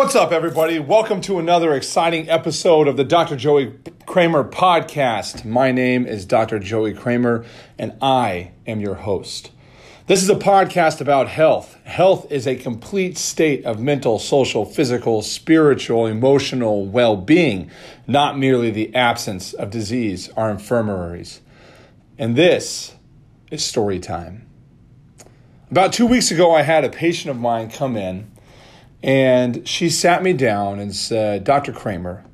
What's up, everybody? Welcome to another exciting episode of the Dr. Joey Kramer podcast. My name is Dr. Joey Kramer, and I am your host. This is a podcast about health. Health is a complete state of mental, social, physical, spiritual, emotional well being, not merely the absence of disease or infirmaries. And this is story time. About two weeks ago, I had a patient of mine come in and she sat me down and said, Dr. Kramer,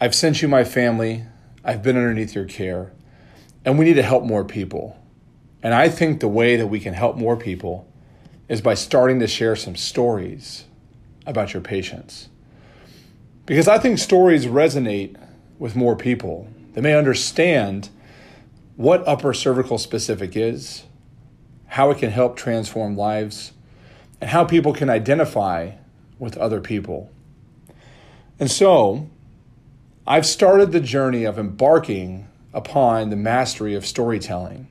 I've sent you my family, I've been underneath your care, and we need to help more people. And I think the way that we can help more people is by starting to share some stories about your patients. Because I think stories resonate with more people. They may understand what upper cervical specific is, how it can help transform lives and how people can identify with other people. And so, I've started the journey of embarking upon the mastery of storytelling.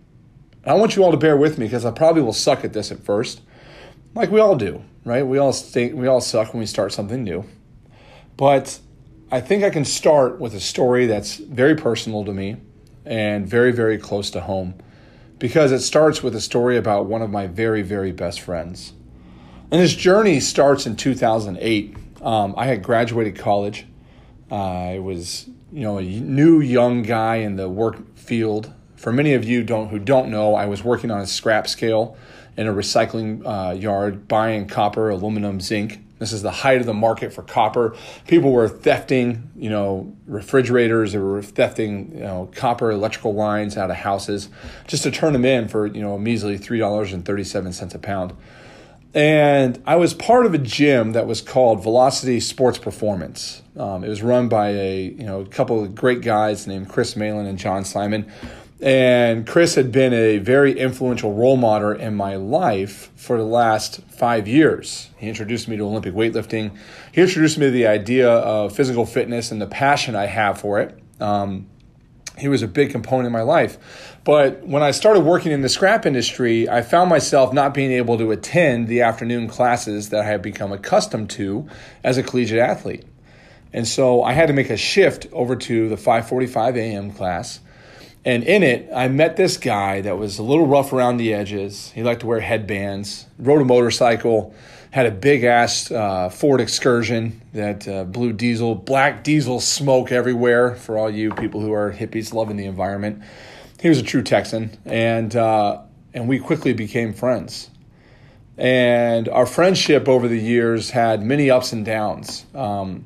And I want you all to bear with me because I probably will suck at this at first, like we all do, right? We all think we all suck when we start something new. But I think I can start with a story that's very personal to me and very, very close to home because it starts with a story about one of my very, very best friends. And this journey starts in 2008. Um, I had graduated college. Uh, I was, you know, a new young guy in the work field. For many of you don't who don't know, I was working on a scrap scale in a recycling uh, yard, buying copper, aluminum, zinc. This is the height of the market for copper. People were thefting, you know, refrigerators. They were thefting, you know, copper electrical lines out of houses just to turn them in for, you know, a measly three dollars and thirty-seven cents a pound and I was part of a gym that was called Velocity Sports Performance. Um, it was run by a you know a couple of great guys named Chris Malin and John Simon. And Chris had been a very influential role model in my life for the last five years. He introduced me to Olympic weightlifting. He introduced me to the idea of physical fitness and the passion I have for it. Um, he was a big component in my life. But when I started working in the scrap industry, I found myself not being able to attend the afternoon classes that I had become accustomed to as a collegiate athlete. And so I had to make a shift over to the 5:45 a.m. class. And in it, I met this guy that was a little rough around the edges. He liked to wear headbands, rode a motorcycle, had a big ass uh, Ford Excursion that uh, blew diesel, black diesel smoke everywhere for all you people who are hippies loving the environment. He was a true Texan, and uh, and we quickly became friends. And our friendship over the years had many ups and downs. Um,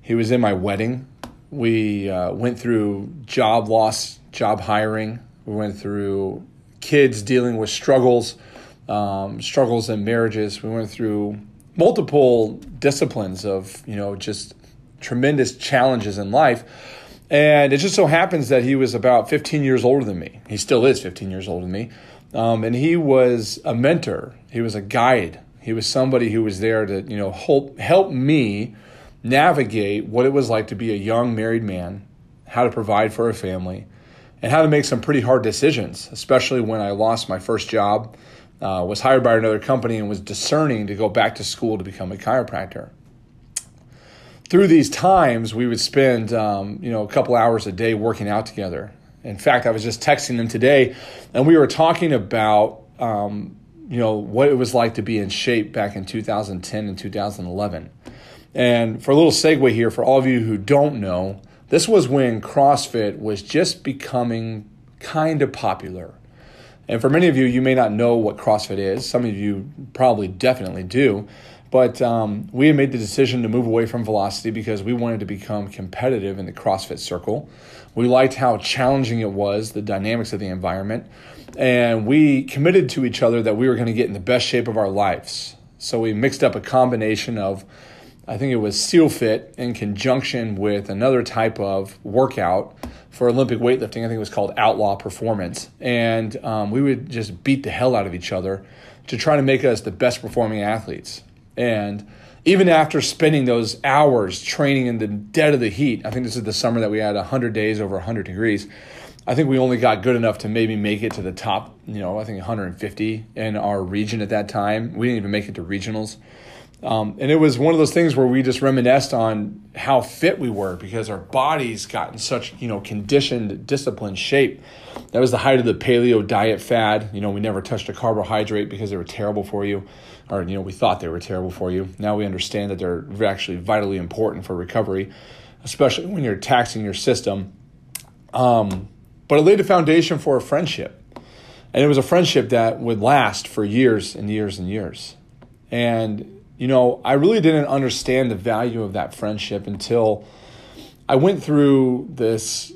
he was in my wedding. We uh, went through job loss, job hiring. We went through kids dealing with struggles um, struggles in marriages. We went through multiple disciplines of, you know, just tremendous challenges in life. And it just so happens that he was about 15 years older than me. He still is 15 years older than me. Um, and he was a mentor, he was a guide. He was somebody who was there to, you know, help, help me navigate what it was like to be a young married man, how to provide for a family, and how to make some pretty hard decisions, especially when I lost my first job uh, was hired by another company and was discerning to go back to school to become a chiropractor. Through these times, we would spend um, you know a couple hours a day working out together. In fact, I was just texting him today, and we were talking about um, you know what it was like to be in shape back in 2010 and 2011. And for a little segue here, for all of you who don't know, this was when CrossFit was just becoming kind of popular. And for many of you, you may not know what CrossFit is. Some of you probably definitely do. But um, we made the decision to move away from velocity because we wanted to become competitive in the CrossFit circle. We liked how challenging it was, the dynamics of the environment. And we committed to each other that we were going to get in the best shape of our lives. So we mixed up a combination of I think it was Seal Fit in conjunction with another type of workout for Olympic weightlifting. I think it was called Outlaw Performance. And um, we would just beat the hell out of each other to try to make us the best performing athletes. And even after spending those hours training in the dead of the heat, I think this is the summer that we had 100 days over 100 degrees. I think we only got good enough to maybe make it to the top, you know, I think 150 in our region at that time. We didn't even make it to regionals. Um, and it was one of those things where we just reminisced on how fit we were because our bodies got in such you know conditioned, disciplined shape. That was the height of the paleo diet fad. You know, we never touched a carbohydrate because they were terrible for you, or you know, we thought they were terrible for you. Now we understand that they're actually vitally important for recovery, especially when you're taxing your system. Um, but it laid a foundation for a friendship, and it was a friendship that would last for years and years and years. And you know, I really didn't understand the value of that friendship until I went through this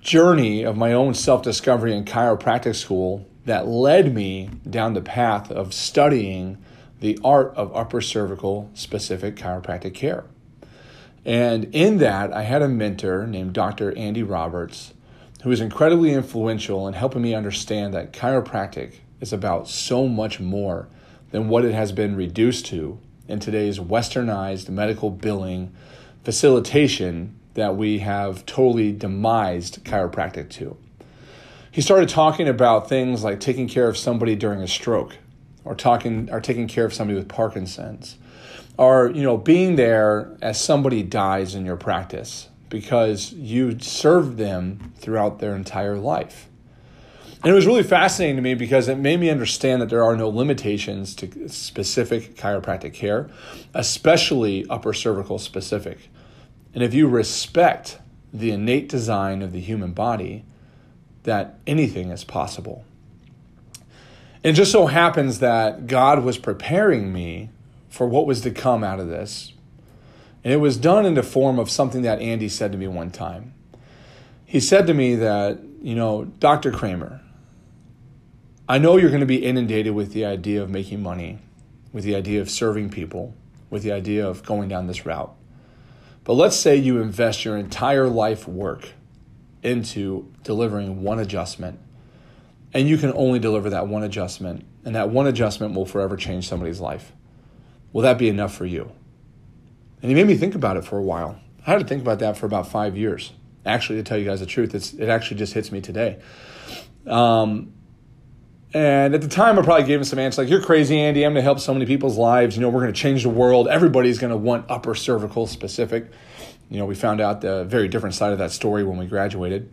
journey of my own self discovery in chiropractic school that led me down the path of studying the art of upper cervical specific chiropractic care. And in that, I had a mentor named Dr. Andy Roberts, who was incredibly influential in helping me understand that chiropractic is about so much more than what it has been reduced to in today's westernized medical billing facilitation that we have totally demised chiropractic to. He started talking about things like taking care of somebody during a stroke or talking or taking care of somebody with Parkinson's or you know being there as somebody dies in your practice because you served them throughout their entire life. And it was really fascinating to me because it made me understand that there are no limitations to specific chiropractic care, especially upper cervical specific. And if you respect the innate design of the human body, that anything is possible. It just so happens that God was preparing me for what was to come out of this. And it was done in the form of something that Andy said to me one time. He said to me that, you know, Dr. Kramer, I know you're going to be inundated with the idea of making money, with the idea of serving people, with the idea of going down this route. But let's say you invest your entire life work into delivering one adjustment, and you can only deliver that one adjustment, and that one adjustment will forever change somebody's life. Will that be enough for you? And he made me think about it for a while. I had to think about that for about five years. Actually, to tell you guys the truth, it actually just hits me today. Um, and at the time, I probably gave him some answers like, You're crazy, Andy. I'm going to help so many people's lives. You know, we're going to change the world. Everybody's going to want upper cervical specific. You know, we found out the very different side of that story when we graduated.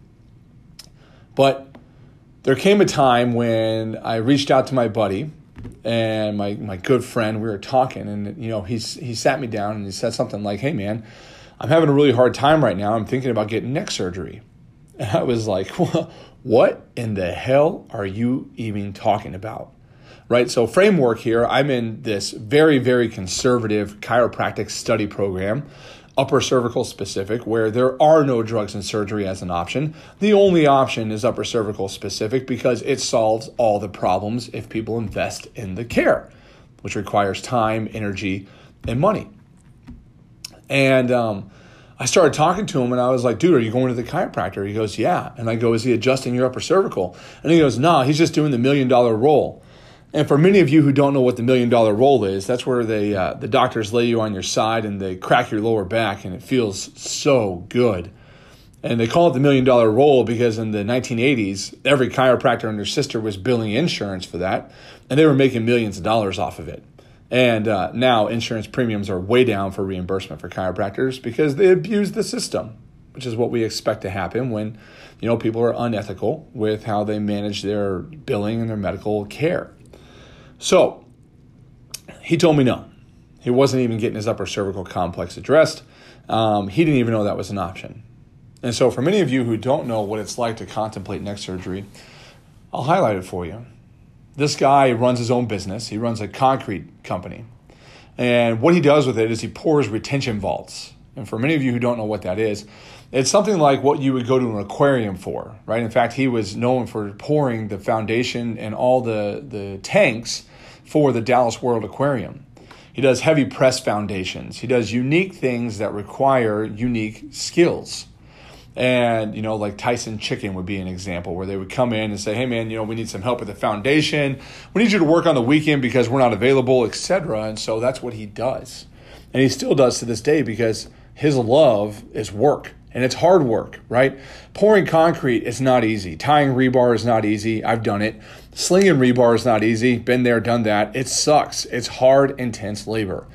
But there came a time when I reached out to my buddy and my, my good friend. We were talking, and, you know, he's, he sat me down and he said something like, Hey, man, I'm having a really hard time right now. I'm thinking about getting neck surgery. And I was like, what in the hell are you even talking about? Right? So, framework here, I'm in this very, very conservative chiropractic study program, upper cervical specific, where there are no drugs and surgery as an option. The only option is upper cervical specific because it solves all the problems if people invest in the care, which requires time, energy, and money. And, um, I started talking to him and I was like, dude, are you going to the chiropractor? He goes, yeah. And I go, is he adjusting your upper cervical? And he goes, nah, he's just doing the million dollar roll. And for many of you who don't know what the million dollar roll is, that's where they uh, the doctors lay you on your side and they crack your lower back and it feels so good. And they call it the million dollar roll because in the 1980s, every chiropractor and their sister was billing insurance for that, and they were making millions of dollars off of it. And uh, now insurance premiums are way down for reimbursement for chiropractors because they abuse the system, which is what we expect to happen when you know people are unethical with how they manage their billing and their medical care. So he told me no, he wasn't even getting his upper cervical complex addressed. Um, he didn't even know that was an option. And so, for many of you who don't know what it's like to contemplate neck surgery, I'll highlight it for you this guy runs his own business. He runs a concrete company. And what he does with it is he pours retention vaults. And for many of you who don't know what that is, it's something like what you would go to an aquarium for, right? In fact, he was known for pouring the foundation and all the, the tanks for the Dallas World Aquarium. He does heavy press foundations. He does unique things that require unique skills. And, you know, like Tyson Chicken would be an example where they would come in and say, hey, man, you know, we need some help with the foundation. We need you to work on the weekend because we're not available, etc. And so that's what he does. And he still does to this day because his love is work And it's hard work, right? Pouring concrete is not easy. Tying rebar is not easy. I've done it. Slinging rebar is not easy. Been there, done that. It sucks. It's hard, intense labor.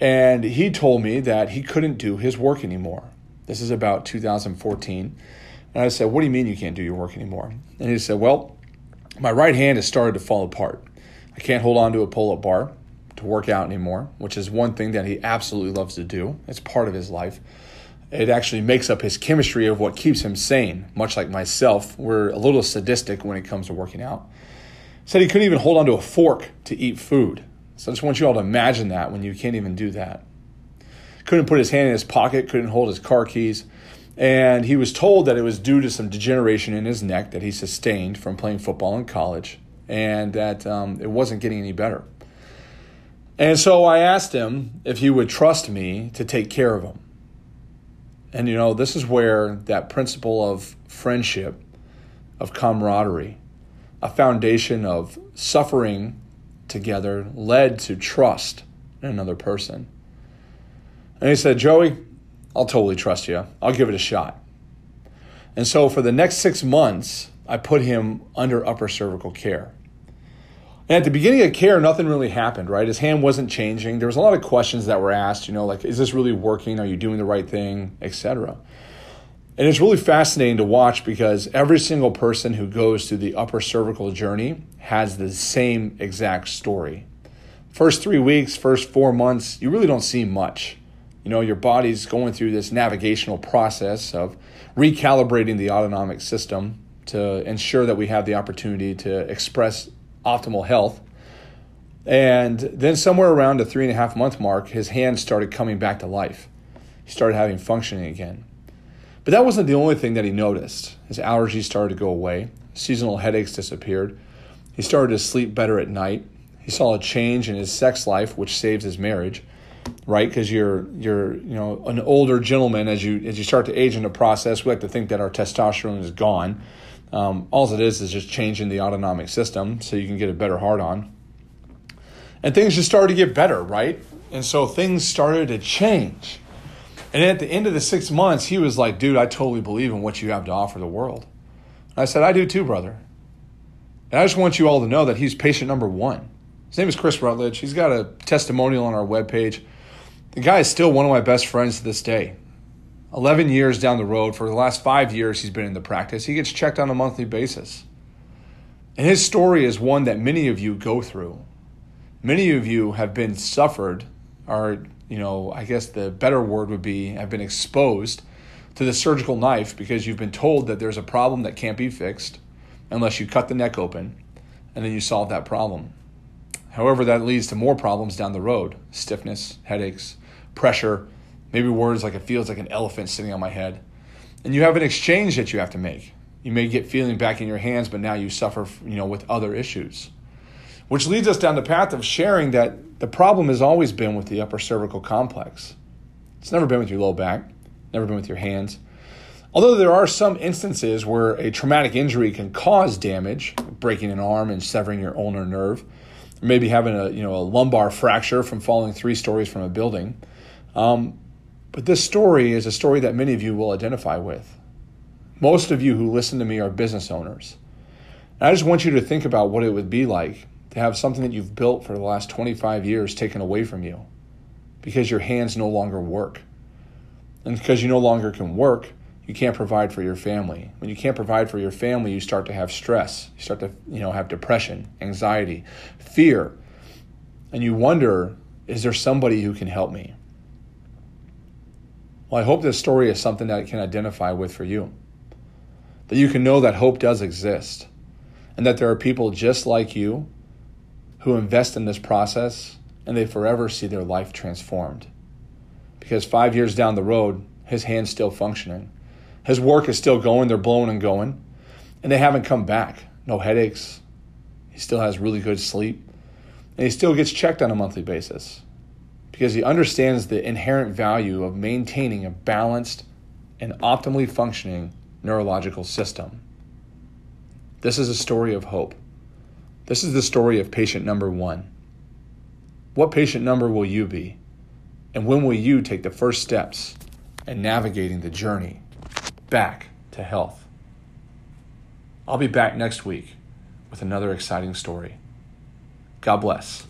And he told me that he couldn't do his work anymore. This is about 2014. And I said, What do you mean you can't do your work anymore? And he said, Well, my right hand has started to fall apart. I can't hold on to a pull up bar to work out anymore, which is one thing that he absolutely loves to do. It's part of his life. It actually makes up his chemistry of what keeps him sane, much like myself. We're a little sadistic when it comes to working out. Said he couldn't even hold onto a fork to eat food. So I just want you all to imagine that when you can't even do that. Couldn't put his hand in his pocket, couldn't hold his car keys. And he was told that it was due to some degeneration in his neck that he sustained from playing football in college and that um, it wasn't getting any better. And so I asked him if he would trust me to take care of him. And you know, this is where that principle of friendship, of camaraderie, a foundation of suffering together led to trust in another person. And he said, Joey, I'll totally trust you. I'll give it a shot. And so for the next six months, I put him under upper cervical care. And at the beginning of care, nothing really happened, right? His hand wasn't changing. There was a lot of questions that were asked, you know, like, is this really working? Are you doing the right thing? Etc. And it's really fascinating to watch because every single person who goes through the upper cervical journey has the same exact story. First three weeks, first four months, you really don't see much. You know, your body's going through this navigational process of recalibrating the autonomic system to ensure that we have the opportunity to express optimal health. And then, somewhere around the three and a half month mark, his hand started coming back to life. He started having functioning again. But that wasn't the only thing that he noticed. His allergies started to go away, seasonal headaches disappeared. He started to sleep better at night. He saw a change in his sex life, which saves his marriage, right? Because you're you're you know an older gentleman as you as you start to age in the process. We like to think that our testosterone is gone. Um, all it is is just changing the autonomic system so you can get a better heart on. And things just started to get better, right? And so things started to change. And at the end of the six months, he was like, dude, I totally believe in what you have to offer the world. And I said, I do too, brother. And I just want you all to know that he's patient number one. His name is Chris Rutledge. He's got a testimonial on our webpage. The guy is still one of my best friends to this day. 11 years down the road, for the last five years, he's been in the practice. He gets checked on a monthly basis. And his story is one that many of you go through. Many of you have been suffered, or you know, I guess the better word would be have been exposed to the surgical knife because you've been told that there's a problem that can't be fixed unless you cut the neck open and then you solve that problem. However, that leads to more problems down the road stiffness, headaches, pressure, maybe words like it feels like an elephant sitting on my head. And you have an exchange that you have to make. You may get feeling back in your hands, but now you suffer you know, with other issues. Which leads us down the path of sharing that the problem has always been with the upper cervical complex. It's never been with your low back, never been with your hands. Although there are some instances where a traumatic injury can cause damage, breaking an arm and severing your ulnar nerve, maybe having a you know a lumbar fracture from falling three stories from a building. Um, but this story is a story that many of you will identify with. Most of you who listen to me are business owners. And I just want you to think about what it would be like to have something that you've built for the last 25 years taken away from you because your hands no longer work. And because you no longer can work, you can't provide for your family. When you can't provide for your family, you start to have stress. You start to, you know, have depression, anxiety, fear. And you wonder, is there somebody who can help me? Well, I hope this story is something that I can identify with for you. That you can know that hope does exist and that there are people just like you who invest in this process and they forever see their life transformed. Because five years down the road, his hand's still functioning. His work is still going, they're blowing and going, and they haven't come back. No headaches. He still has really good sleep, and he still gets checked on a monthly basis because he understands the inherent value of maintaining a balanced and optimally functioning neurological system. This is a story of hope. This is the story of patient number one. What patient number will you be? And when will you take the first steps in navigating the journey back to health. I'll be back next week with another exciting story. God bless.